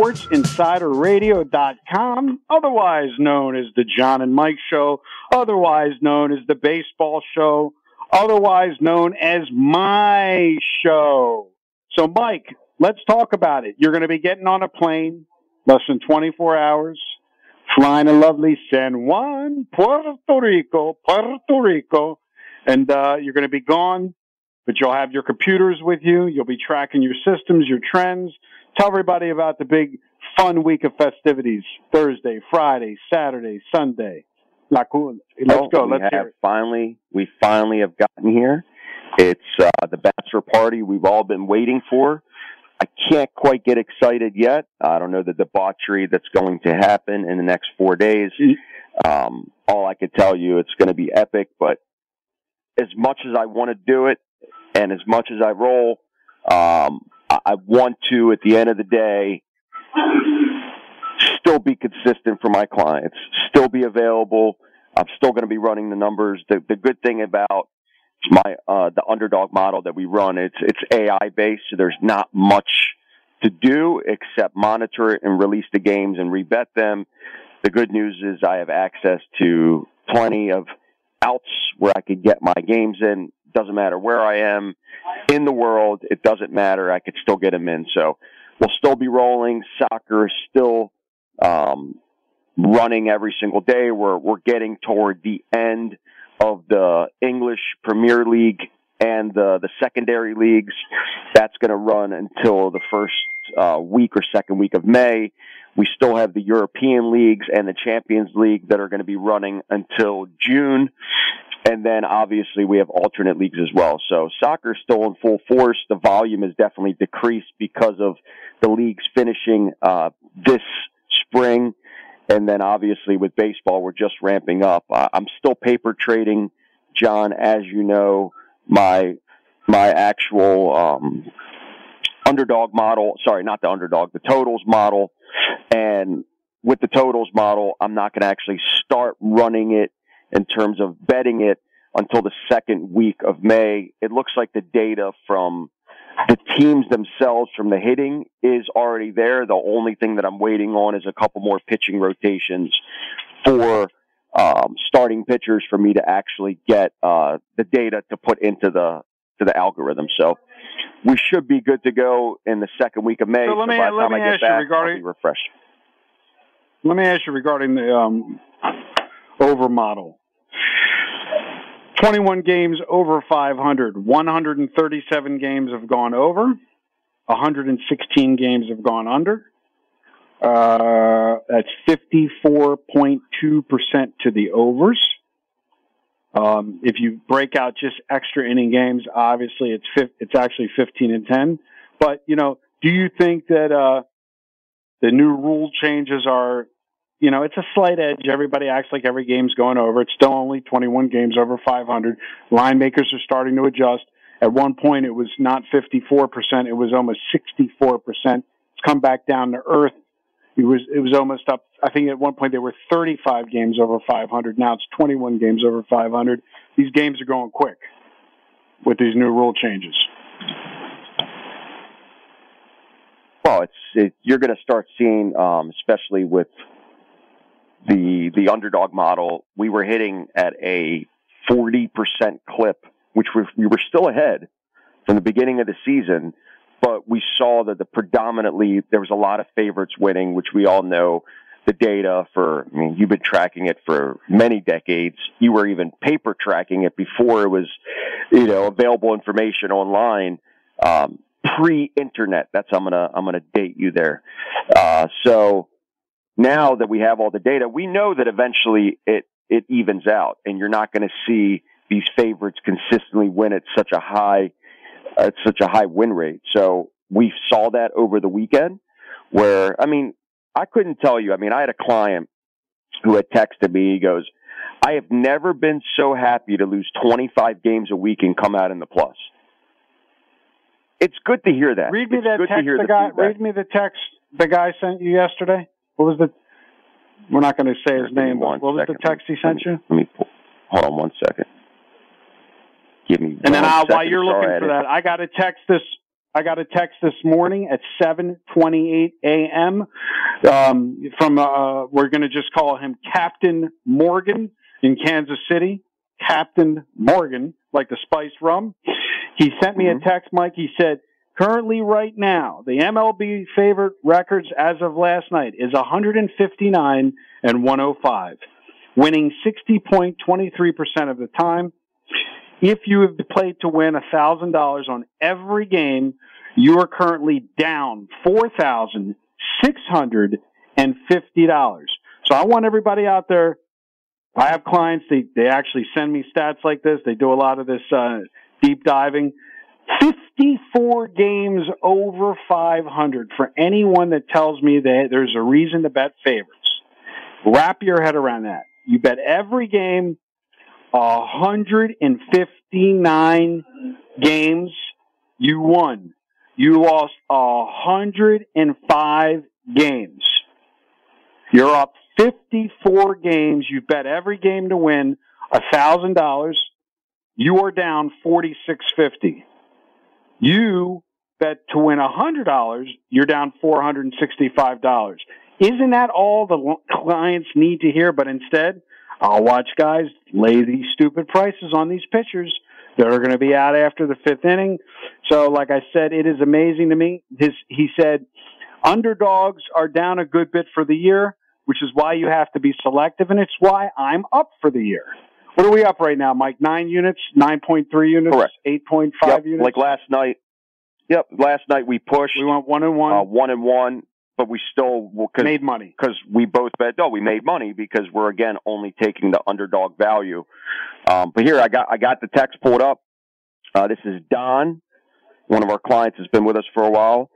SportsInsiderRadio.com, otherwise known as the John and Mike Show, otherwise known as the Baseball Show, otherwise known as my show. So, Mike, let's talk about it. You're going to be getting on a plane less than 24 hours, flying to lovely San Juan, Puerto Rico, Puerto Rico, and uh, you're going to be gone, but you'll have your computers with you. You'll be tracking your systems, your trends. Tell everybody about the big fun week of festivities Thursday, Friday, Saturday, Sunday. La cool. Let's go. We Let's hear it. finally, we finally have gotten here. It's uh, the bachelor party we've all been waiting for. I can't quite get excited yet. I don't know the debauchery that's going to happen in the next four days. Um, all I could tell you, it's going to be epic. But as much as I want to do it, and as much as I roll, um, I, want to, at the end of the day, still be consistent for my clients, still be available. I'm still going to be running the numbers. The, the good thing about my uh, the underdog model that we run, it's it's AI based, so there's not much to do except monitor it and release the games and rebet them. The good news is I have access to plenty of outs where I could get my games in. Doesn't matter where I am in the world. It doesn't matter. I could still get them in. So we'll still be rolling. Soccer is still um, running every single day. We're we're getting toward the end of the English Premier League and the the secondary leagues. That's going to run until the first uh, week or second week of May. We still have the European leagues and the Champions League that are going to be running until June. And then obviously we have alternate leagues as well. So soccer is still in full force. The volume has definitely decreased because of the leagues finishing uh, this spring. And then obviously with baseball, we're just ramping up. I'm still paper trading, John, as you know, my, my actual, um, underdog model. Sorry, not the underdog, the totals model. And with the totals model, I'm not going to actually start running it in terms of betting it until the second week of May. It looks like the data from the teams themselves from the hitting is already there. The only thing that I'm waiting on is a couple more pitching rotations for um, starting pitchers for me to actually get uh, the data to put into the to the algorithm. So we should be good to go in the second week of May. So let me- by let time me I get ask you regarding- refreshed. Let me ask you regarding the um, over model. 21 games over 500. 137 games have gone over. 116 games have gone under. Uh, that's 54.2% to the overs. Um, if you break out just extra inning games, obviously it's fif- it's actually 15 and 10. But you know, do you think that uh, the new rule changes are, you know, it's a slight edge. Everybody acts like every game's going over. It's still only 21 games over 500. Line makers are starting to adjust. At one point, it was not 54%; it was almost 64%. It's come back down to earth He was it was almost up. I think at one point there were 35 games over 500. Now it's 21 games over 500. These games are going quick with these new rule changes. Well, it's it, you're going to start seeing, um, especially with the the underdog model. We were hitting at a 40% clip, which we, we were still ahead from the beginning of the season, but we saw that the predominantly there was a lot of favorites winning, which we all know the data for. I mean, you've been tracking it for many decades. You were even paper tracking it before it was, you know, available information online. Um, pre-internet. That's I'm gonna I'm gonna date you there. Uh, so now that we have all the data, we know that eventually it it evens out, and you're not going to see these favorites consistently win at such a high at such a high win rate. So we saw that over the weekend, where I mean, I couldn't tell you. I mean, I had a client who had texted me. He goes, "I have never been so happy to lose 25 games a week and come out in the plus." It's good to hear that. Read me it's that text. The, guy. Feedback. Read me the text the guy sent you yesterday. What was the? We're not going to say his name. What was the text he sent you? Let me pull, hold on one second. Give me. And then I, while you're looking for that, I got a text this. I got a text this morning at 7:28 a.m. Um, from uh, we're going to just call him Captain Morgan in Kansas City. Captain Morgan, like the spiced rum. He sent me mm-hmm. a text, Mike. He said, currently right now, the MLB favorite records as of last night is 159 and 105, winning 60.23% of the time. If you have played to win $1,000 on every game, you are currently down $4,650. So I want everybody out there. I have clients, they, they actually send me stats like this. They do a lot of this, uh, deep diving. 54 games over 500 for anyone that tells me that there's a reason to bet favorites. Wrap your head around that. You bet every game 159 games. You won. You lost 105 games. You're up 54 games. You bet every game to win $1,000. You are down 4650. You bet to win $100, you're down $465. Isn't that all the clients need to hear? But instead, I'll watch guys lay these stupid prices on these pitchers that are going to be out after the fifth inning. So, like I said, it is amazing to me. His, he said, underdogs are down a good bit for the year, which is why you have to be selective, and it's why I'm up for the year. What are we up right now, Mike? Nine units, nine point three units, Correct. eight point five yep. units. Like last night. Yep, last night we pushed. We went one and one. Uh, one and one, but we still cause, made money because we both bet. No, we made money because we're again only taking the underdog value. Um, but here I got I got the text pulled up. Uh, this is Don, one of our clients has been with us for a while.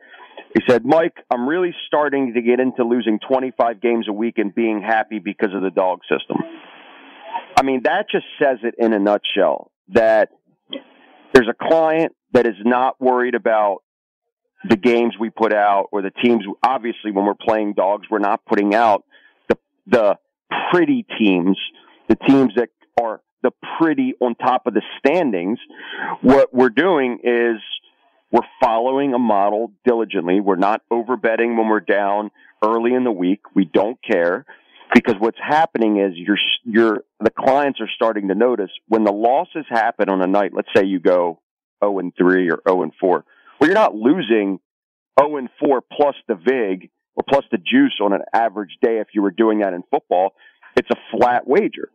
He said, Mike, I'm really starting to get into losing 25 games a week and being happy because of the dog system. I mean, that just says it in a nutshell that there's a client that is not worried about the games we put out or the teams. Obviously, when we're playing dogs, we're not putting out the, the pretty teams, the teams that are the pretty on top of the standings. What we're doing is we're following a model diligently. We're not over betting when we're down early in the week. We don't care because what's happening is you're, you're, the clients are starting to notice when the losses happen on a night, let's say you go 0 and 3 or 0 and 4, well, you're not losing 0 and 4 plus the VIG or plus the juice on an average day if you were doing that in football. It's a flat wager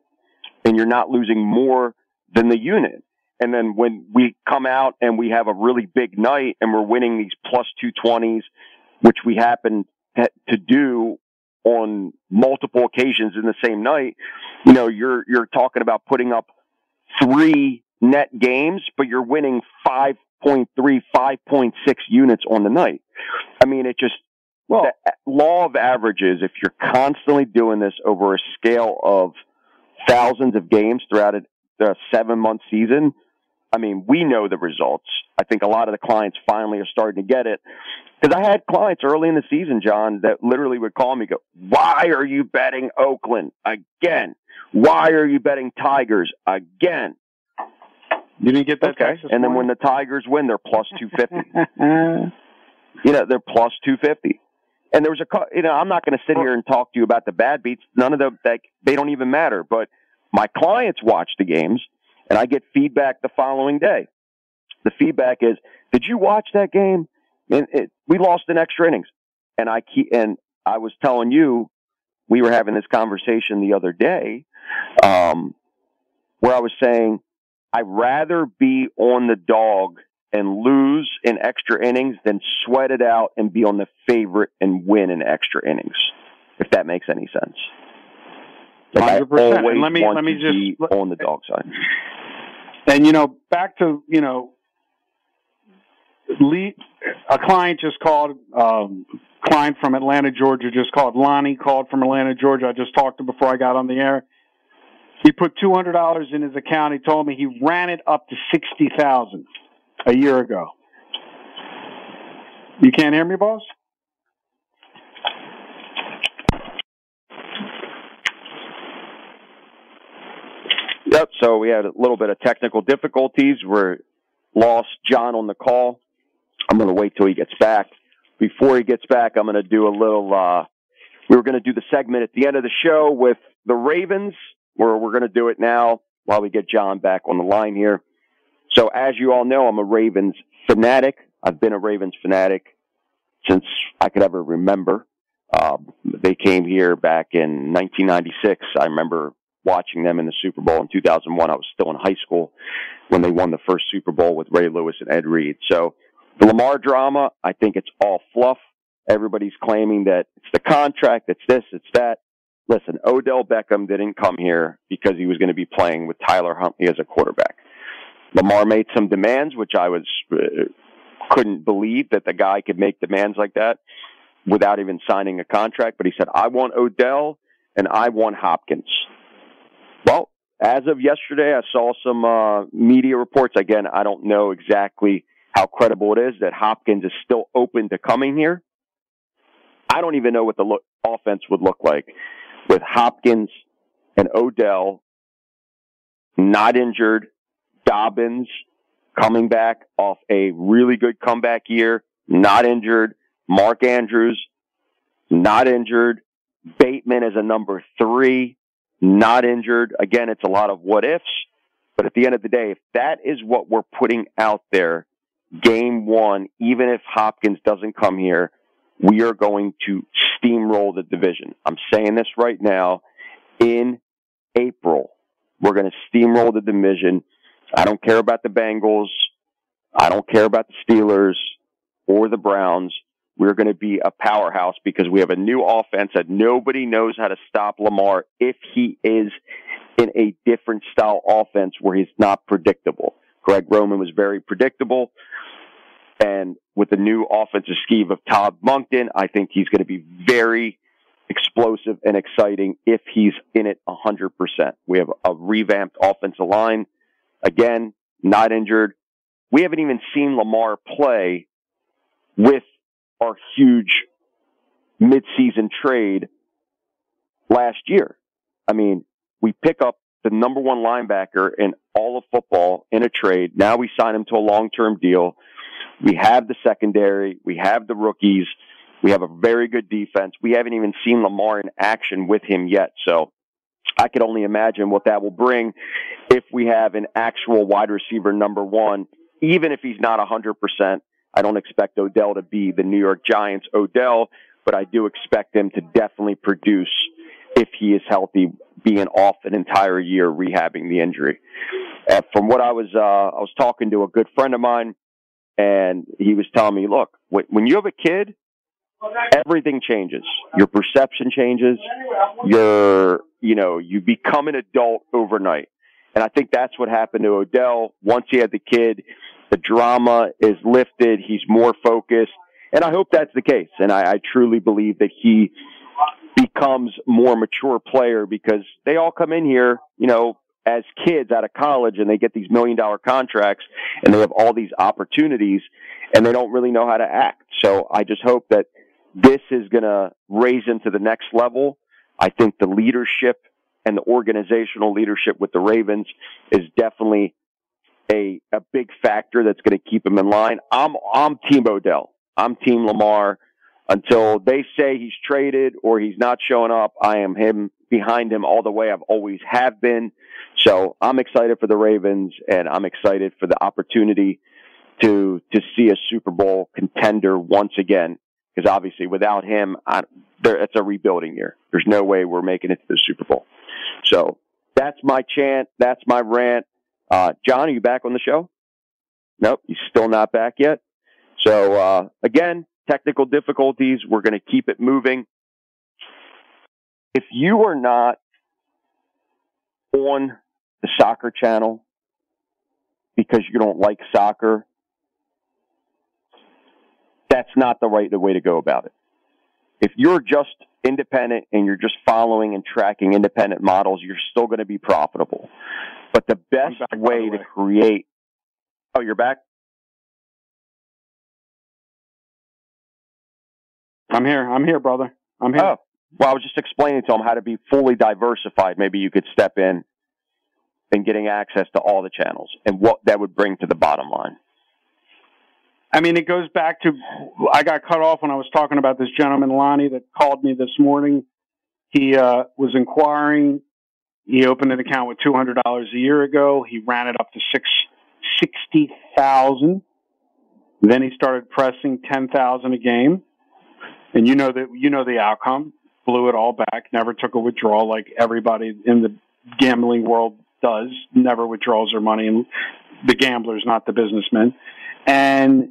and you're not losing more than the unit. And then when we come out and we have a really big night and we're winning these plus 220s, which we happen to do on multiple occasions in the same night, you know, you're, you're talking about putting up three net games, but you're winning 5.3, 5.6 units on the night. I mean, it just, well, the uh, law of averages, if you're constantly doing this over a scale of thousands of games throughout a, a seven month season, I mean, we know the results. I think a lot of the clients finally are starting to get it. Because I had clients early in the season, John, that literally would call me, go, "Why are you betting Oakland again? Why are you betting Tigers again?" You didn't get that okay. And then when the Tigers win, they're plus two fifty. you know, they're plus two fifty. And there was a, you know, I'm not going to sit here and talk to you about the bad beats. None of them, like, they don't even matter. But my clients watch the games, and I get feedback the following day. The feedback is, "Did you watch that game? And it, we lost in extra innings." And I keep, and I was telling you, we were having this conversation the other day, um, where I was saying I'd rather be on the dog and lose in extra innings than sweat it out and be on the favorite and win in extra innings. If that makes any sense. Like 100%. I always let me, want let me to just, be on the dog side. And you know, back to you know, Lee, a client just called. Um, client from Atlanta, Georgia, just called. Lonnie called from Atlanta, Georgia. I just talked to before I got on the air. He put two hundred dollars in his account. He told me he ran it up to sixty thousand a year ago. You can't hear me, boss? Yep. So we had a little bit of technical difficulties. We're lost John on the call. I'm going to wait till he gets back. Before he gets back, I'm going to do a little, uh, we were going to do the segment at the end of the show with the Ravens, where we're going to do it now while we get John back on the line here. So as you all know, I'm a Ravens fanatic. I've been a Ravens fanatic since I could ever remember. Uh, they came here back in 1996. I remember watching them in the Super Bowl in 2001. I was still in high school when they won the first Super Bowl with Ray Lewis and Ed Reed. So the Lamar drama, I think it's all fluff. Everybody's claiming that it's the contract, it's this, it's that. Listen, Odell Beckham didn't come here because he was going to be playing with Tyler Huntley as a quarterback. Lamar made some demands, which I was uh, couldn't believe that the guy could make demands like that without even signing a contract. But he said, "I want Odell and I want Hopkins." As of yesterday, I saw some uh, media reports. Again, I don't know exactly how credible it is that Hopkins is still open to coming here. I don't even know what the lo- offense would look like with Hopkins and Odell not injured Dobbins coming back off a really good comeback year, not injured. Mark Andrews, not injured. Bateman as a number three, not injured. Again, it's a lot of what ifs, but at the end of the day, if that is what we're putting out there, game one, even if Hopkins doesn't come here, we are going to steamroll the division. I'm saying this right now. In April, we're going to steamroll the division. I don't care about the Bengals. I don't care about the Steelers or the Browns. We're going to be a powerhouse because we have a new offense that nobody knows how to stop Lamar if he is in a different style offense where he's not predictable. Greg Roman was very predictable. And with the new offensive scheme of Todd Monken, I think he's going to be very explosive and exciting if he's in it 100%. We have a revamped offensive line. Again, not injured. We haven't even seen Lamar play with our huge midseason trade last year. I mean, we pick up the number one linebacker in all of football in a trade. Now we sign him to a long-term deal. We have the secondary. We have the rookies. We have a very good defense. We haven't even seen Lamar in action with him yet. So I could only imagine what that will bring if we have an actual wide receiver number one, even if he's not 100%. I don't expect Odell to be the New York Giants Odell, but I do expect him to definitely produce if he is healthy, being off an entire year rehabbing the injury. Uh, from what I was, uh, I was talking to a good friend of mine, and he was telling me, look, when you have a kid, everything changes. Your perception changes. Your, you know, you become an adult overnight. And I think that's what happened to Odell. Once he had the kid, the drama is lifted. He's more focused. And I hope that's the case. And I, I truly believe that he becomes more mature player because they all come in here, you know, as kids out of college and they get these million dollar contracts and they have all these opportunities and they don't really know how to act. So I just hope that this is going to raise him to the next level. I think the leadership and the organizational leadership with the Ravens is definitely a, a big factor that's going to keep him in line. I'm, I'm Team Odell. I'm Team Lamar until they say he's traded or he's not showing up. I am him behind him all the way. I've always have been. So I'm excited for the Ravens and I'm excited for the opportunity to, to see a Super Bowl contender once again. Because obviously without him, I, there, it's a rebuilding year. There's no way we're making it to the Super Bowl. So that's my chant. That's my rant. Uh, John, are you back on the show? Nope, he's still not back yet. So, uh, again, technical difficulties. We're going to keep it moving. If you are not on the soccer channel because you don't like soccer, that's not the right way to go about it. If you're just independent and you're just following and tracking independent models, you're still going to be profitable. But the best back, way, way to create, oh, you're back? I'm here. I'm here, brother. I'm here. Oh, well, I was just explaining to him how to be fully diversified. Maybe you could step in and getting access to all the channels and what that would bring to the bottom line. I mean, it goes back to I got cut off when I was talking about this gentleman Lonnie that called me this morning. He uh, was inquiring. He opened an account with two hundred dollars a year ago. He ran it up to six sixty thousand. Then he started pressing ten thousand a game, and you know that you know the outcome. Blew it all back. Never took a withdrawal like everybody in the gambling world does. Never withdraws their money, and the gamblers, not the businessmen. And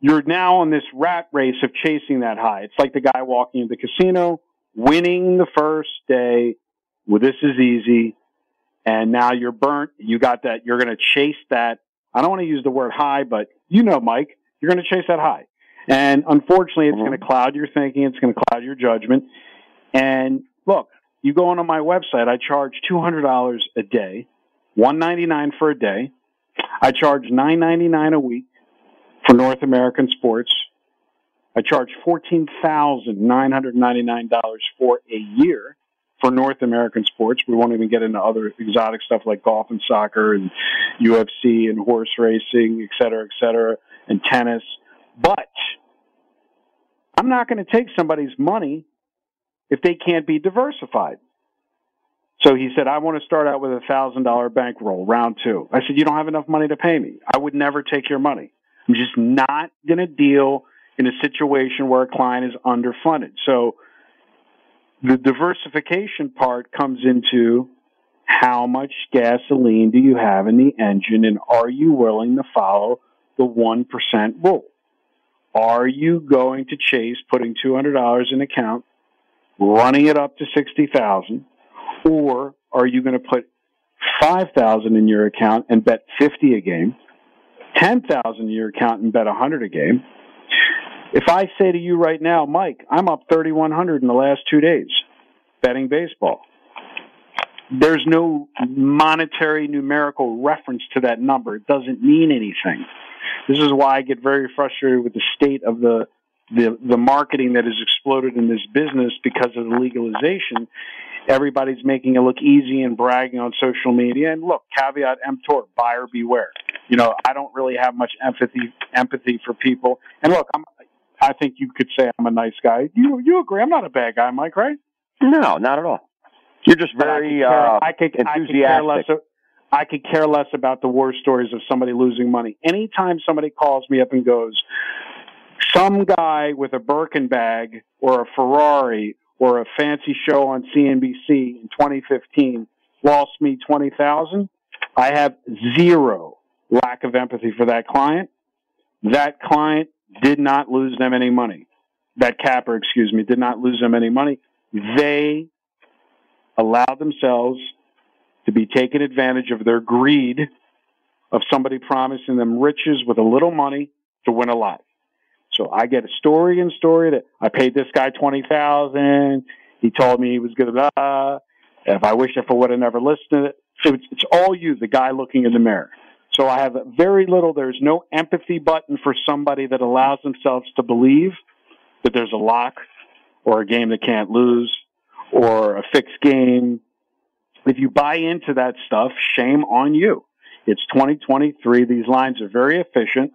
you're now on this rat race of chasing that high. It's like the guy walking into the casino, winning the first day. Well, this is easy. And now you're burnt. You got that. You're going to chase that. I don't want to use the word high, but you know, Mike, you're going to chase that high. And unfortunately, it's mm-hmm. going to cloud your thinking. It's going to cloud your judgment. And look, you go onto my website. I charge $200 a day, 199 for a day. I charge 999 a week for North American sports. I charge $14,999 for a year for North American sports. We won't even get into other exotic stuff like golf and soccer and UFC and horse racing, et cetera, et cetera, and tennis. But I'm not going to take somebody's money if they can't be diversified. So he said, I want to start out with a thousand dollar bankroll, round two. I said, you don't have enough money to pay me. I would never take your money. I'm just not going to deal in a situation where a client is underfunded. So the diversification part comes into how much gasoline do you have in the engine and are you willing to follow the 1% rule? Are you going to chase putting $200 in account, running it up to 60,000 or are you going to put 5,000 in your account and bet 50 a game? 10,000 in your account and bet 100 a game. If I say to you right now, Mike, I'm up 3,100 in the last two days betting baseball. There's no monetary numerical reference to that number. It doesn't mean anything. This is why I get very frustrated with the state of the the, the marketing that has exploded in this business because of the legalization everybody's making it look easy and bragging on social media. And look, caveat emptor, buyer beware. You know, I don't really have much empathy empathy for people. And look, I'm I think you could say I'm a nice guy. You you agree? I'm not a bad guy, Mike, right? No, not at all. You're just very uh, I could, care, uh, I could, enthusiastic. I could care less. I could care less about the war stories of somebody losing money. Anytime somebody calls me up and goes, some guy with a Birkin bag or a Ferrari or a fancy show on CNBC in 2015 lost me 20,000, I have zero lack of empathy for that client. That client did not lose them any money. That capper, excuse me, did not lose them any money. They allowed themselves to be taken advantage of their greed of somebody promising them riches with a little money to win a lot. So I get a story and story that I paid this guy twenty thousand. He told me he was going to. Ah, if I wish if I would have never listened to it it's, it's all you, the guy looking in the mirror. So I have very little, there's no empathy button for somebody that allows themselves to believe that there's a lock or a game that can't lose or a fixed game. If you buy into that stuff, shame on you. It's 2023. These lines are very efficient.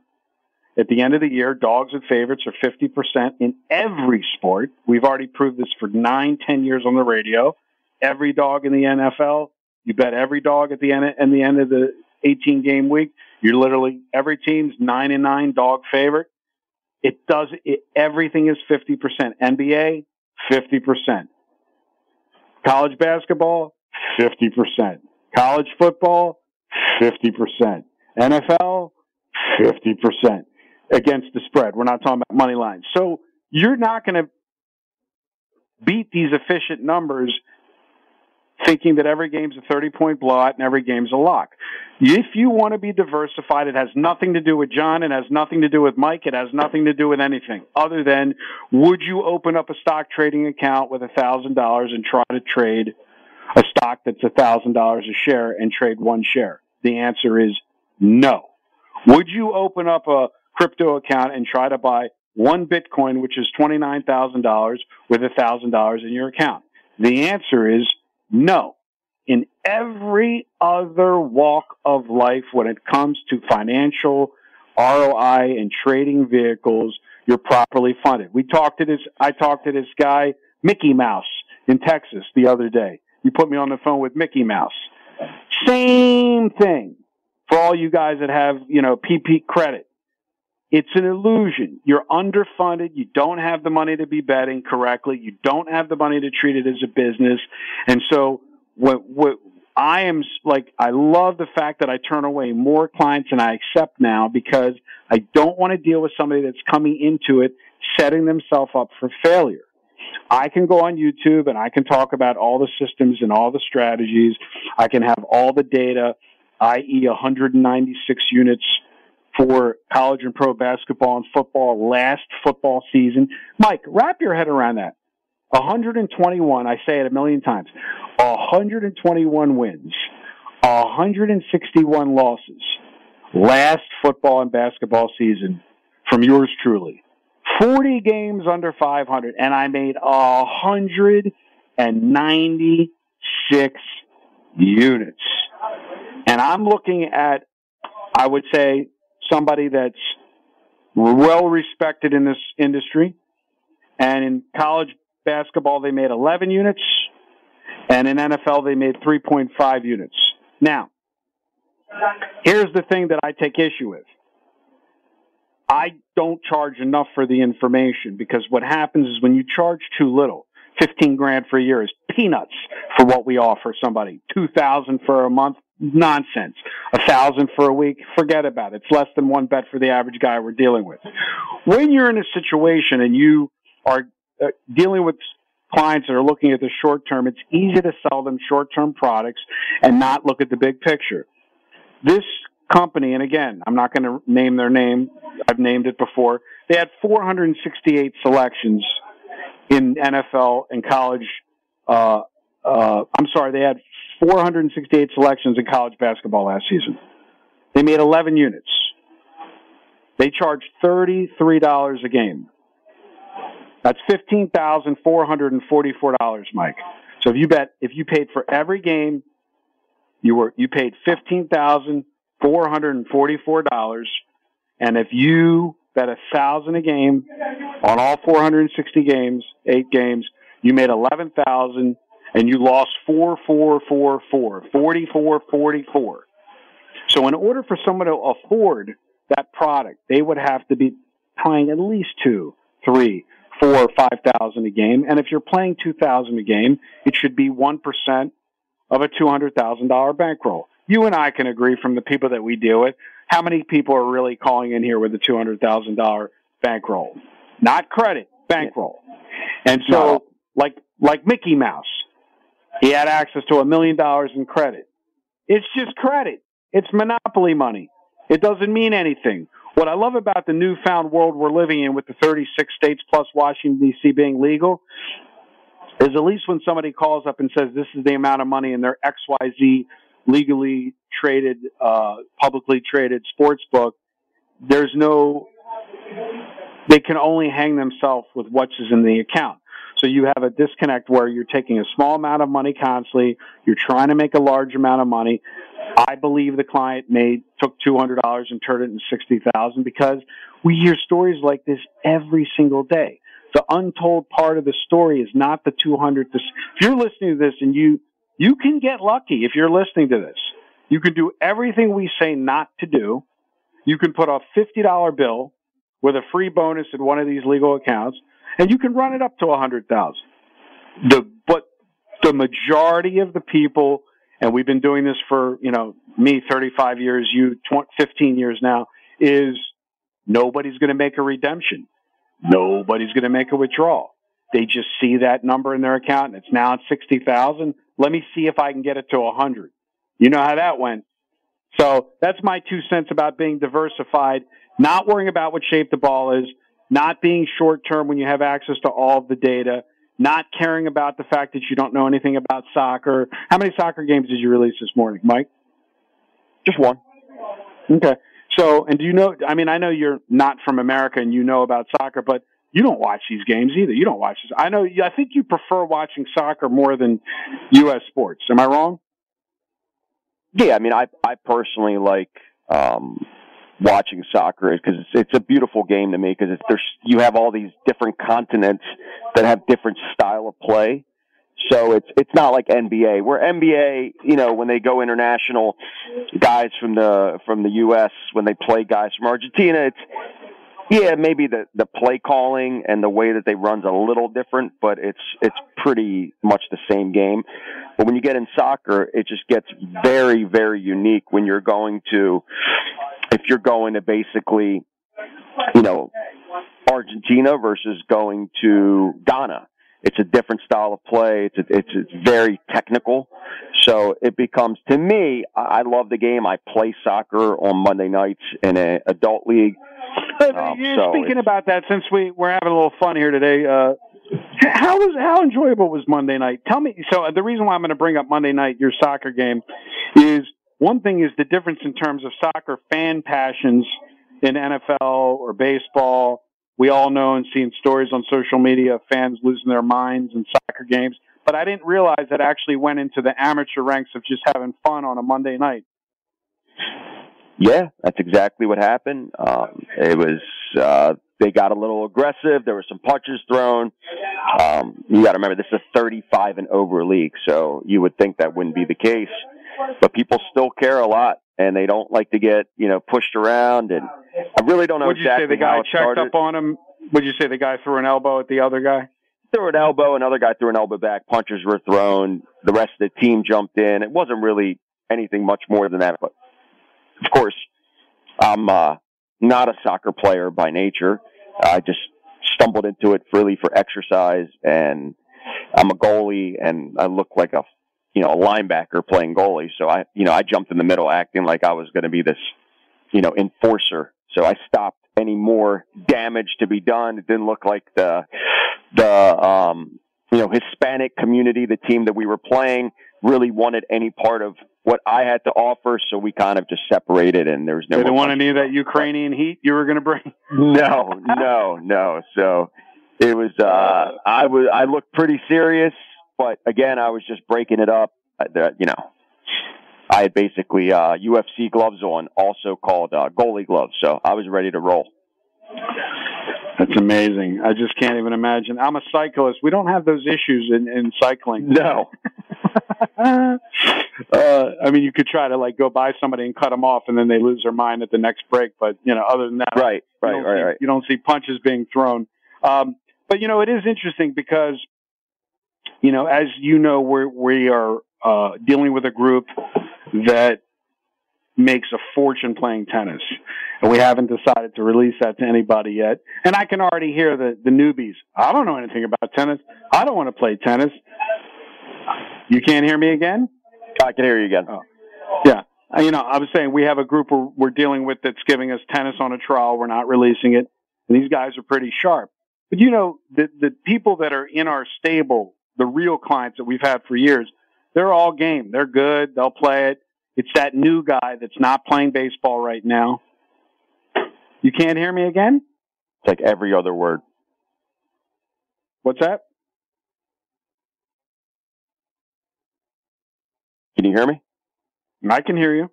At the end of the year, dogs and favorites are 50% in every sport. We've already proved this for nine, ten years on the radio. Every dog in the NFL, you bet every dog at the end, at the end of the 18 game week. You're literally every team's nine and nine dog favorite. It does it, everything is 50%. NBA, 50%. College basketball, 50%. College football, 50%. NFL, 50% against the spread. We're not talking about money lines. So you're not going to beat these efficient numbers thinking that every game's a 30 point blowout and every game's a lock. If you want to be diversified, it has nothing to do with John. It has nothing to do with Mike. It has nothing to do with anything other than would you open up a stock trading account with a thousand dollars and try to trade a stock that's a thousand dollars a share and trade one share? The answer is no. Would you open up a crypto account and try to buy one Bitcoin, which is $29,000 with a thousand dollars in your account? The answer is no. In every other walk of life, when it comes to financial ROI and trading vehicles, you're properly funded. We talked to this, I talked to this guy, Mickey Mouse in Texas the other day. You put me on the phone with Mickey Mouse. Same thing for all you guys that have, you know, PP credit. It's an illusion. You're underfunded. You don't have the money to be betting correctly. You don't have the money to treat it as a business. And so what, what I am like, I love the fact that I turn away more clients than I accept now because I don't want to deal with somebody that's coming into it setting themselves up for failure. I can go on YouTube and I can talk about all the systems and all the strategies. I can have all the data, i.e. 196 units for college and pro basketball and football last football season. Mike, wrap your head around that. 121, I say it a million times, 121 wins, 161 losses last football and basketball season from yours truly. 40 games under 500 and I made 196 units. And I'm looking at, I would say, somebody that's well respected in this industry. And in college basketball, they made 11 units. And in NFL, they made 3.5 units. Now, here's the thing that I take issue with. I don't charge enough for the information because what happens is when you charge too little, 15 grand for a year is peanuts for what we offer somebody. 2000 for a month, nonsense. A thousand for a week, forget about it. It's less than one bet for the average guy we're dealing with. When you're in a situation and you are uh, dealing with clients that are looking at the short term, it's easy to sell them short term products and not look at the big picture. This company, and again, I'm not going to name their name. I've named it before. They had 468 selections in NFL and college. Uh, uh, I'm sorry, they had 468 selections in college basketball last season. They made 11 units. They charged $33 a game. That's $15,444, Mike. So if you bet, if you paid for every game, you were, you paid $15,444. And if you bet a thousand a game on all 460 games, eight games, you made 11,000 and you lost 4 4 4 4, 44 44. So, in order for someone to afford that product, they would have to be playing at least two, three, four, five thousand a game. And if you're playing two thousand a game, it should be one percent of a two hundred thousand dollar bankroll. You and I can agree from the people that we deal with. How many people are really calling in here with a two hundred thousand dollar bankroll? Not credit, bankroll. And so, no. like like Mickey Mouse, he had access to a million dollars in credit. It's just credit. It's monopoly money. It doesn't mean anything. What I love about the newfound world we're living in with the 36 states plus Washington D.C. being legal is at least when somebody calls up and says this is the amount of money in their XYZ legally traded, uh, publicly traded sports book, there's no, they can only hang themselves with what's in the account. So you have a disconnect where you're taking a small amount of money constantly, you're trying to make a large amount of money. I believe the client made took two hundred dollars and turned it into sixty thousand because we hear stories like this every single day. The untold part of the story is not the two hundred. If you're listening to this and you you can get lucky if you're listening to this, you can do everything we say not to do. You can put a fifty dollar bill with a free bonus in one of these legal accounts and you can run it up to a hundred thousand. The but the majority of the people, and we've been doing this for you know me thirty five years, you 20, 15 years now, is nobody's going to make a redemption, nobody's going to make a withdrawal. They just see that number in their account, and it's now at sixty thousand. Let me see if I can get it to a hundred. You know how that went. So that's my two cents about being diversified, not worrying about what shape the ball is not being short term when you have access to all of the data, not caring about the fact that you don't know anything about soccer. How many soccer games did you release this morning, Mike? Just one. Okay. So, and do you know, I mean, I know you're not from America and you know about soccer, but you don't watch these games either. You don't watch this. I know, I think you prefer watching soccer more than U.S. sports. Am I wrong? Yeah, I mean, I, I personally like, um, watching soccer is because it's, it's a beautiful game to me because there's you have all these different continents that have different style of play. So it's it's not like NBA where NBA, you know, when they go international, guys from the from the U.S. when they play guys from Argentina, it's yeah maybe the the play calling and the way that they run's a little different, but it's it's pretty much the same game. But when you get in soccer, it just gets very very unique when you're going to you're going to basically, you know, Argentina versus going to Ghana. It's a different style of play. It's, it's, it's very technical. So it becomes, to me, I love the game. I play soccer on Monday nights in an adult league. Um, so speaking about that, since we, we're having a little fun here today, uh, how was how enjoyable was Monday night? Tell me. So the reason why I'm going to bring up Monday night, your soccer game, is one thing is the difference in terms of soccer fan passions in NFL or baseball. We all know and seen stories on social media of fans losing their minds in soccer games. But I didn't realize that actually went into the amateur ranks of just having fun on a Monday night. Yeah, that's exactly what happened. Um, it was, uh, they got a little aggressive. There were some punches thrown. Um, you got to remember this is a 35 and over league, so you would think that wouldn't be the case but people still care a lot and they don't like to get, you know, pushed around. And I really don't know. Would exactly you say the guy checked started. up on him? Would you say the guy threw an elbow at the other guy? Threw an elbow, another guy threw an elbow back, punches were thrown, the rest of the team jumped in. It wasn't really anything much more than that, but of course, I'm, uh, not a soccer player by nature. I just stumbled into it freely for exercise and I'm a goalie and I look like a you know, a linebacker playing goalie. So I, you know, I jumped in the middle acting like I was going to be this, you know, enforcer. So I stopped any more damage to be done. It didn't look like the, the, um, you know, Hispanic community, the team that we were playing really wanted any part of what I had to offer. So we kind of just separated and there was no. They didn't want any of that Ukrainian heat you were going to bring. no, no, no. So it was, uh, I was, I looked pretty serious. But again, I was just breaking it up. You know, I had basically uh, UFC gloves on, also called uh, goalie gloves. So I was ready to roll. That's amazing. I just can't even imagine. I'm a cyclist. We don't have those issues in, in cycling. No. uh, I mean, you could try to like go by somebody and cut them off, and then they lose their mind at the next break. But you know, other than that, right, right, right, see, right. You don't see punches being thrown. Um, but you know, it is interesting because you know, as you know, we're, we are uh, dealing with a group that makes a fortune playing tennis. And we haven't decided to release that to anybody yet. And I can already hear the, the newbies. I don't know anything about tennis. I don't want to play tennis. You can't hear me again? I can hear you again. Oh. Yeah. Uh, you know, I was saying we have a group we're, we're dealing with that's giving us tennis on a trial. We're not releasing it. And these guys are pretty sharp. But you know, the, the people that are in our stable the real clients that we've had for years, they're all game. They're good. They'll play it. It's that new guy that's not playing baseball right now. You can't hear me again? It's like every other word. What's that? Can you hear me? I can hear you.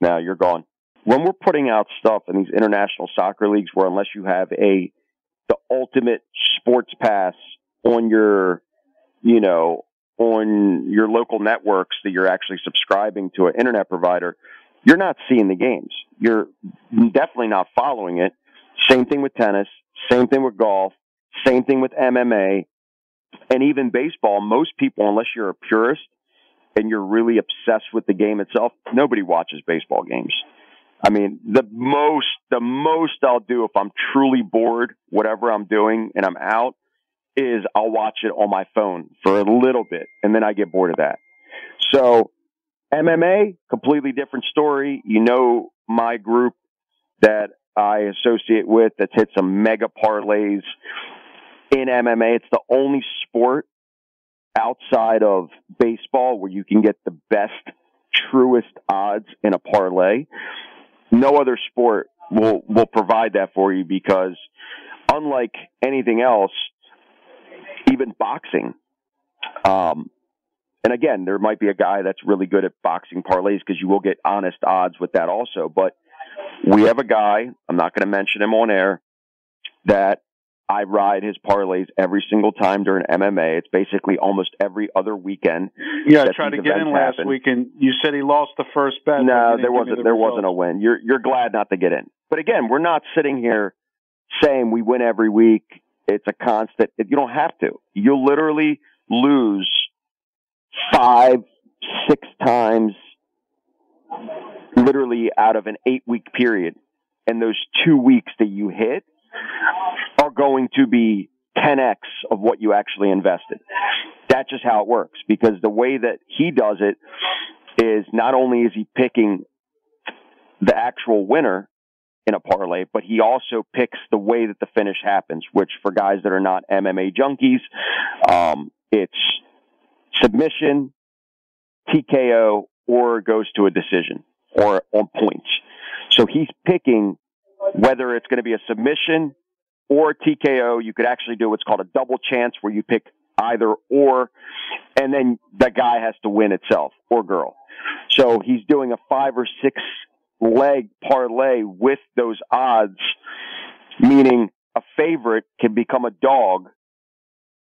Now you're gone. When we're putting out stuff in these international soccer leagues where unless you have a ultimate sports pass on your you know on your local networks that you're actually subscribing to an internet provider, you're not seeing the games. You're definitely not following it. Same thing with tennis, same thing with golf, same thing with MMA, and even baseball. Most people, unless you're a purist and you're really obsessed with the game itself, nobody watches baseball games. I mean, the most, the most I'll do if I'm truly bored, whatever I'm doing and I'm out is I'll watch it on my phone for a little bit and then I get bored of that. So MMA, completely different story. You know, my group that I associate with that's hit some mega parlays in MMA. It's the only sport outside of baseball where you can get the best, truest odds in a parlay. No other sport will, will provide that for you because unlike anything else, even boxing. Um, and again, there might be a guy that's really good at boxing parlays because you will get honest odds with that also. But we have a guy, I'm not going to mention him on air, that I ride his parlays every single time during MMA. It's basically almost every other weekend. Yeah, I tried to get in last happen. week, and you said he lost the first bet. No, there wasn't. The there results. wasn't a win. You're you're glad not to get in. But again, we're not sitting here saying we win every week it's a constant. You don't have to. You'll literally lose five, six times, literally out of an eight week period. And those two weeks that you hit going to be 10x of what you actually invested. That's just how it works because the way that he does it is not only is he picking the actual winner, in a parlay, but he also picks the way that the finish happens, which for guys that are not MMA junkies, um, it's submission, TKO, or goes to a decision or on points. So he's picking whether it's going to be a submission or TKO. You could actually do what's called a double chance where you pick either or, and then the guy has to win itself or girl. So he's doing a five or six leg parlay with those odds, meaning a favorite can become a dog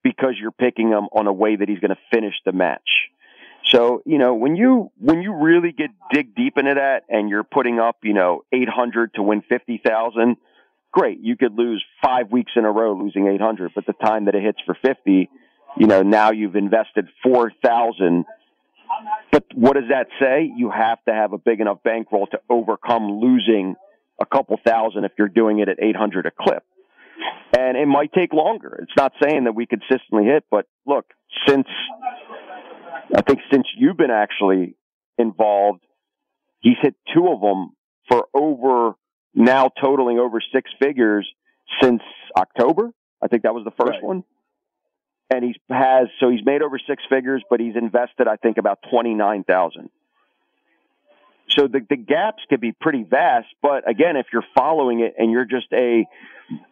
because you're picking him on a way that he's going to finish the match. So, you know, when you, when you really get dig deep into that and you're putting up, you know, 800 to win 50,000, great. You could lose five weeks in a row losing 800, but the time that it hits for 50, you know, now you've invested 4,000 but what does that say? You have to have a big enough bankroll to overcome losing a couple thousand if you're doing it at 800 a clip. And it might take longer. It's not saying that we consistently hit, but look, since I think since you've been actually involved, he's hit two of them for over now totaling over six figures since October. I think that was the first right. one and he's has so he's made over six figures, but he's invested I think about twenty nine thousand. So the the gaps could be pretty vast, but again, if you're following it and you're just a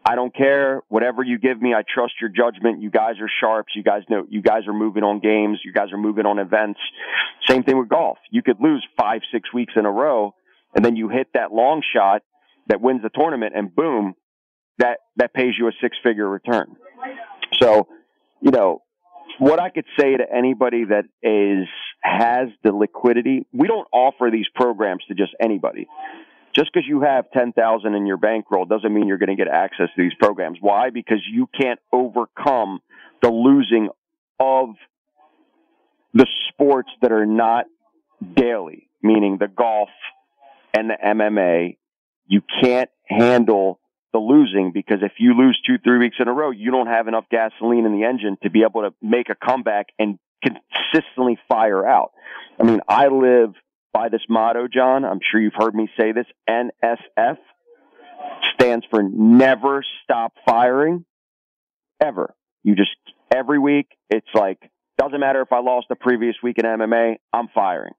I don't care whatever you give me, I trust your judgment. You guys are sharps. You guys know you guys are moving on games. You guys are moving on events. Same thing with golf. You could lose five six weeks in a row, and then you hit that long shot that wins the tournament, and boom, that that pays you a six figure return. So you know, what I could say to anybody that is has the liquidity, we don't offer these programs to just anybody. Just because you have 10,000 in your bankroll doesn't mean you're going to get access to these programs. Why? Because you can't overcome the losing of the sports that are not daily, meaning the golf and the MMA. You can't handle the losing because if you lose two, three weeks in a row, you don't have enough gasoline in the engine to be able to make a comeback and consistently fire out. I mean, I live by this motto, John. I'm sure you've heard me say this. NSF stands for never stop firing ever. You just, every week, it's like Doesn't matter if I lost the previous week in MMA, I'm firing.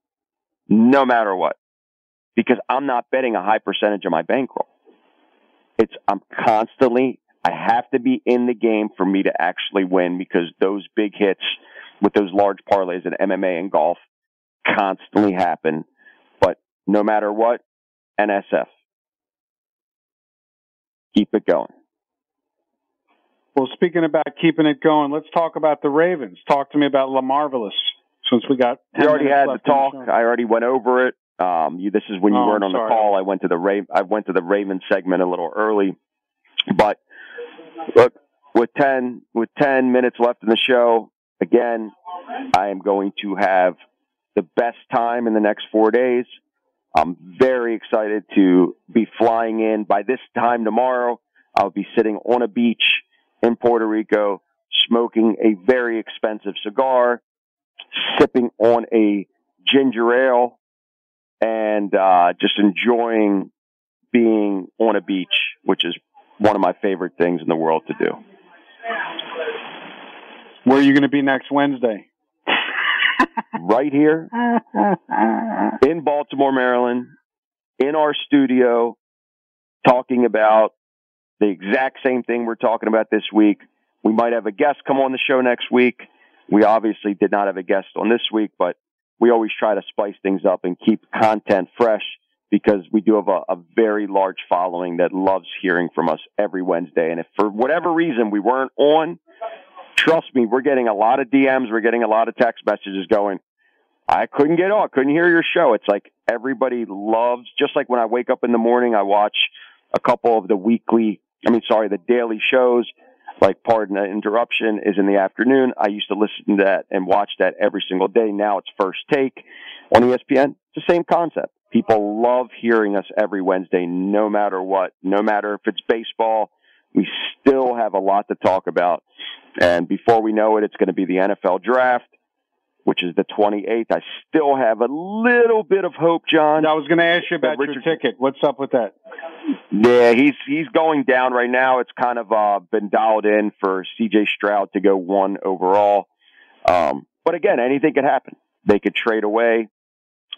No matter what. Because I'm not betting a high percentage of my bankroll. It's, I'm constantly, I have to be in the game for me to actually win because those big hits with those large parlays in MMA and golf constantly happen. But no matter what, NSF. Keep it going. Well, speaking about keeping it going, let's talk about the Ravens. Talk to me about LaMarvelous since we got. We already had the talk. The I already went over it. Um, you, this is when you oh, weren't on sorry. the call. I went to the Ra- I went to the Ravens segment a little early, but look, with ten with ten minutes left in the show, again, I am going to have the best time in the next four days. I'm very excited to be flying in. By this time tomorrow, I'll be sitting on a beach in Puerto Rico, smoking a very expensive cigar, sipping on a ginger ale, and uh, just enjoying being on a beach, which is one of my favorite things in the world to do. Where are you going to be next Wednesday? right here in Baltimore, Maryland, in our studio, talking about the exact same thing we're talking about this week. We might have a guest come on the show next week. We obviously did not have a guest on this week, but we always try to spice things up and keep content fresh because we do have a, a, very large following that loves hearing from us every Wednesday. And if for whatever reason we weren't on, trust me, we're getting a lot of DMs, we're getting a lot of text messages going, I couldn't get on, couldn't hear your show. It's like everybody loves, just like when I wake up in the morning, I watch a couple of the weekly, I mean, sorry, the daily shows, like Pardon the Interruption is in the afternoon. I used to listen to that and watch that every single day. Now it's first take on ESPN. It's the same concept. People love hearing us every Wednesday, no matter what, no matter if it's baseball. We still have a lot to talk about. And before we know it, it's going to be the NFL draft which is the 28th. I still have a little bit of hope, John. I was going to ask you about Richard, your ticket. What's up with that? Yeah, he's he's going down right now. It's kind of uh, been dialed in for C.J. Stroud to go one overall. Um, but again, anything could happen. They could trade away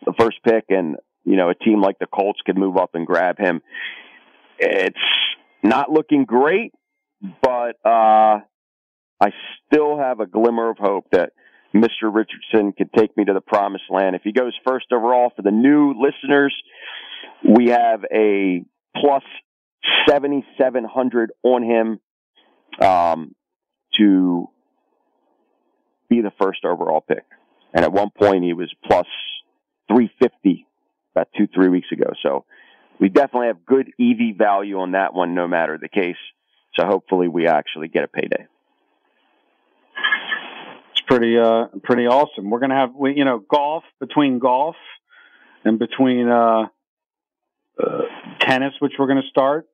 the first pick, and you know a team like the Colts could move up and grab him. It's not looking great, but uh, I still have a glimmer of hope that Mr. Richardson could take me to the promised land. If he goes first overall for the new listeners, we have a plus 7,700 on him um, to be the first overall pick. And at one point he was plus 350 about two, three weeks ago. So we definitely have good EV value on that one, no matter the case. So hopefully we actually get a payday pretty uh pretty awesome. We're gonna have we you know golf between golf and between uh, uh tennis, which we're gonna start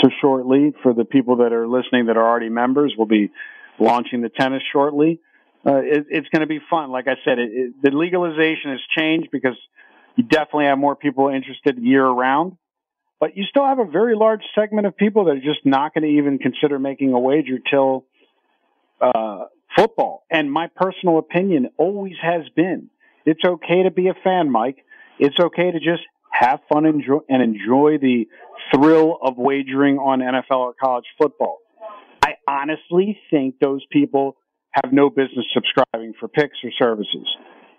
so shortly for the people that are listening that are already members. We'll be launching the tennis shortly. Uh, it, it's going to be fun. Like I said, it, it, the legalization has changed because you definitely have more people interested year round. But you still have a very large segment of people that are just not going to even consider making a wager till uh, football. And my personal opinion always has been it's okay to be a fan, Mike. It's okay to just have fun enjoy, and enjoy the thrill of wagering on NFL or college football. I honestly think those people have no business subscribing for picks or services.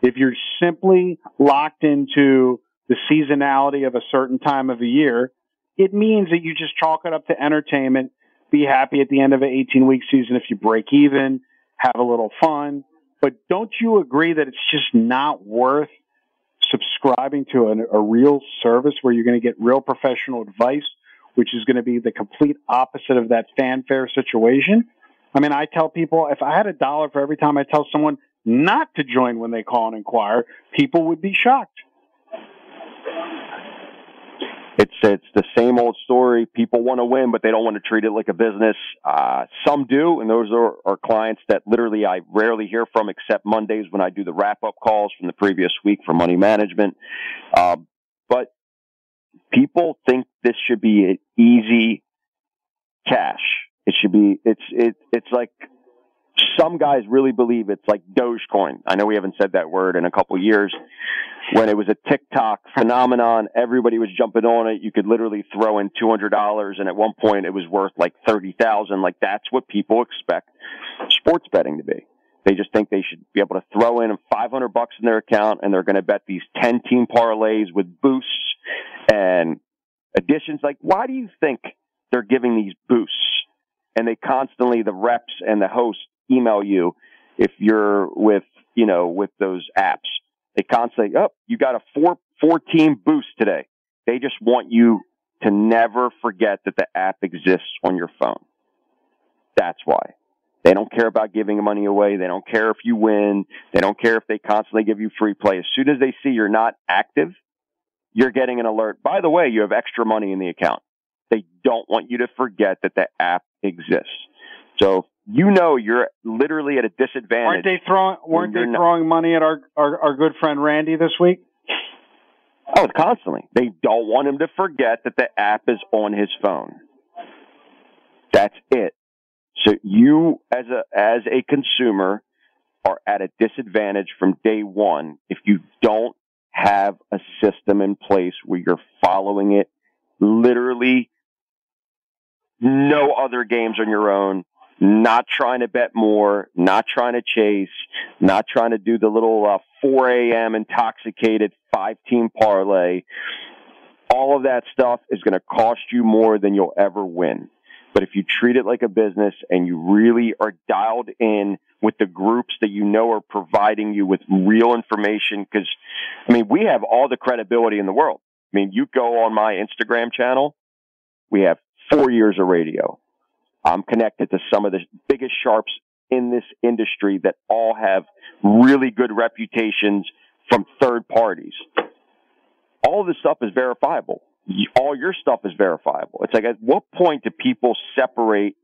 If you're simply locked into the seasonality of a certain time of the year, it means that you just chalk it up to entertainment. Be happy at the end of an 18 week season if you break even have a little fun. But don't you agree that it's just not worth subscribing to an, a real service where you're going to get real professional advice, which is going to be the complete opposite of that fanfare situation? I mean, I tell people if I had a dollar for every time I tell someone not to join when they call and inquire, people would be shocked. It's the same old story. People want to win, but they don't want to treat it like a business. Uh, some do, and those are, are clients that literally I rarely hear from, except Mondays when I do the wrap up calls from the previous week for money management. Uh, but people think this should be an easy cash. It should be. It's it. It's like some guys really believe it's like Dogecoin. I know we haven't said that word in a couple years. When it was a TikTok phenomenon, everybody was jumping on it. You could literally throw in two hundred dollars, and at one point it was worth like thirty thousand. Like that's what people expect sports betting to be. They just think they should be able to throw in 500 bucks in their account and they're going to bet these 10 team parlays with boosts and additions. Like, why do you think they're giving these boosts? And they constantly, the reps and the hosts email you if you're with, you know, with those apps. They constantly, oh, you got a four, four team boost today. They just want you to never forget that the app exists on your phone. That's why. They don't care about giving money away. They don't care if you win. They don't care if they constantly give you free play. As soon as they see you're not active, you're getting an alert. By the way, you have extra money in the account. They don't want you to forget that the app exists. So you know you're literally at a disadvantage. Aren't they throwing? Weren't they throwing money at our, our our good friend Randy this week? Oh, constantly. They don't want him to forget that the app is on his phone. That's it. So you as a as a consumer are at a disadvantage from day one if you don't have a system in place where you're following it literally no other games on your own, not trying to bet more, not trying to chase, not trying to do the little uh, 4 a.m. intoxicated five team parlay. All of that stuff is going to cost you more than you'll ever win. But if you treat it like a business and you really are dialed in with the groups that you know are providing you with real information, because I mean, we have all the credibility in the world. I mean, you go on my Instagram channel, we have four years of radio. I'm connected to some of the biggest sharps in this industry that all have really good reputations from third parties. All this stuff is verifiable all your stuff is verifiable. It's like at what point do people separate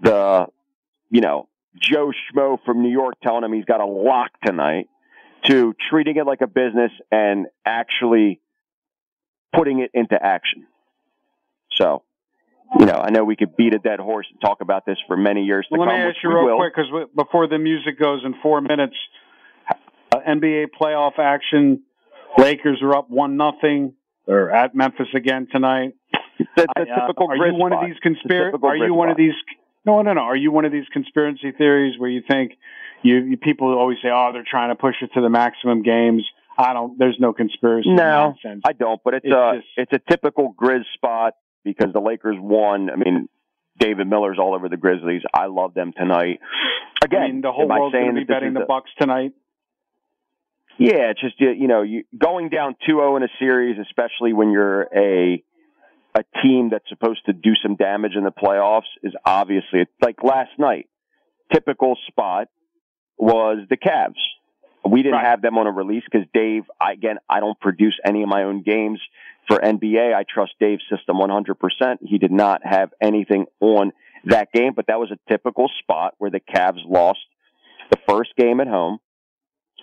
the, you know, Joe Schmo from New York telling him he's got a lock tonight to treating it like a business and actually putting it into action. So, you know, I know we could beat a dead horse and talk about this for many years to let come. Let me ask you real will. quick, because before the music goes in four minutes, uh, NBA playoff action. Lakers are up one nothing. They're at Memphis again tonight. The, the uh, typical are you one spot. of these conspiracy? Are you one spot. of these? No, no, no. Are you one of these conspiracy theories where you think you, you people always say, "Oh, they're trying to push it to the maximum games." I don't. There's no conspiracy. No, nonsense. I don't. But it's, it's a just, it's a typical Grizz spot because the Lakers won. I mean, David Miller's all over the Grizzlies. I love them tonight. Again, I mean, the whole world's going to be betting the Bucks tonight. Yeah, it's just you know, you going down 2-0 in a series, especially when you're a a team that's supposed to do some damage in the playoffs, is obviously like last night. Typical spot was the Cavs. We didn't right. have them on a release because Dave, I, again, I don't produce any of my own games for NBA. I trust Dave's system 100%. He did not have anything on that game, but that was a typical spot where the Cavs lost the first game at home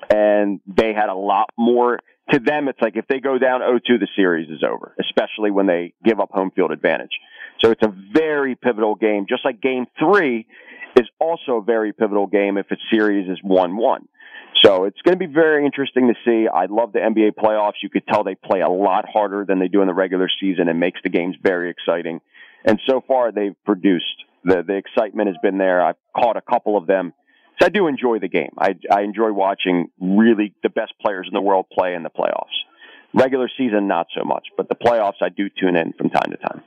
and they had a lot more to them. It's like if they go down 0-2, the series is over, especially when they give up home field advantage. So it's a very pivotal game, just like game three is also a very pivotal game if a series is 1-1. So it's going to be very interesting to see. I love the NBA playoffs. You could tell they play a lot harder than they do in the regular season and makes the games very exciting. And so far they've produced. The, the excitement has been there. I've caught a couple of them so I do enjoy the game. I, I enjoy watching really the best players in the world play in the playoffs. Regular season, not so much, but the playoffs, I do tune in from time to time.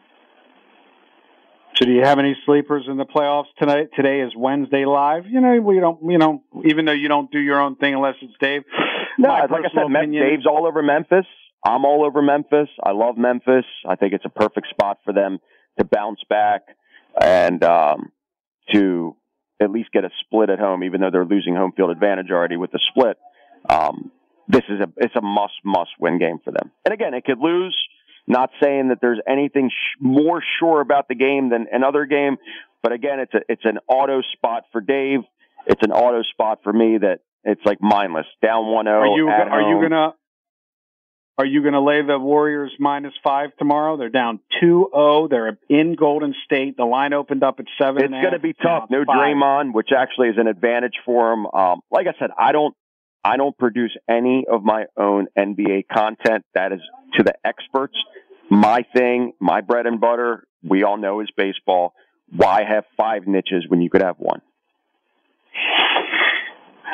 So, do you have any sleepers in the playoffs tonight? Today is Wednesday live. You know, we don't. You know, even though you don't do your own thing unless it's Dave. No, like I said, opinion, Dave's all over Memphis. I'm all over Memphis. I love Memphis. I think it's a perfect spot for them to bounce back and um, to at least get a split at home, even though they're losing home field advantage already with the split. Um, this is a it's a must must win game for them. And again, it could lose. Not saying that there's anything sh- more sure about the game than another game, but again, it's a it's an auto spot for Dave. It's an auto spot for me that it's like mindless down one zero. Are you are home. you gonna Are you going to lay the Warriors minus five tomorrow? They're down 2-0. They're in Golden State. The line opened up at seven. It's going to be tough. No five. Draymond, which actually is an advantage for him. Um, like I said, I don't, I don't produce any of my own NBA content. That is to the experts. My thing, my bread and butter, we all know is baseball. Why have five niches when you could have one?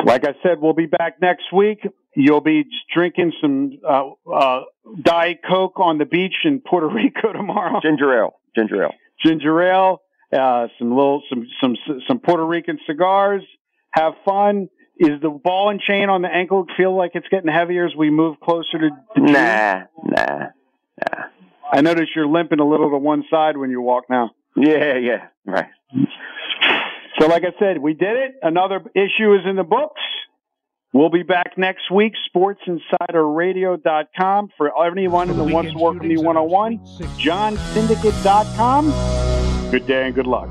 Like I said, we'll be back next week. You'll be drinking some uh, uh, Diet Coke on the beach in Puerto Rico tomorrow. Ginger ale, ginger ale, ginger ale. Uh, some little some some some Puerto Rican cigars. Have fun. Is the ball and chain on the ankle feel like it's getting heavier as we move closer to? to nah, nah, nah. I notice you're limping a little to one side when you walk now. Yeah, yeah, right. So, like I said, we did it. Another issue is in the books. We'll be back next week, sportsinsiderradio.com. For anyone who wants to work with me one on one, johnsyndicate.com. Good day and good luck.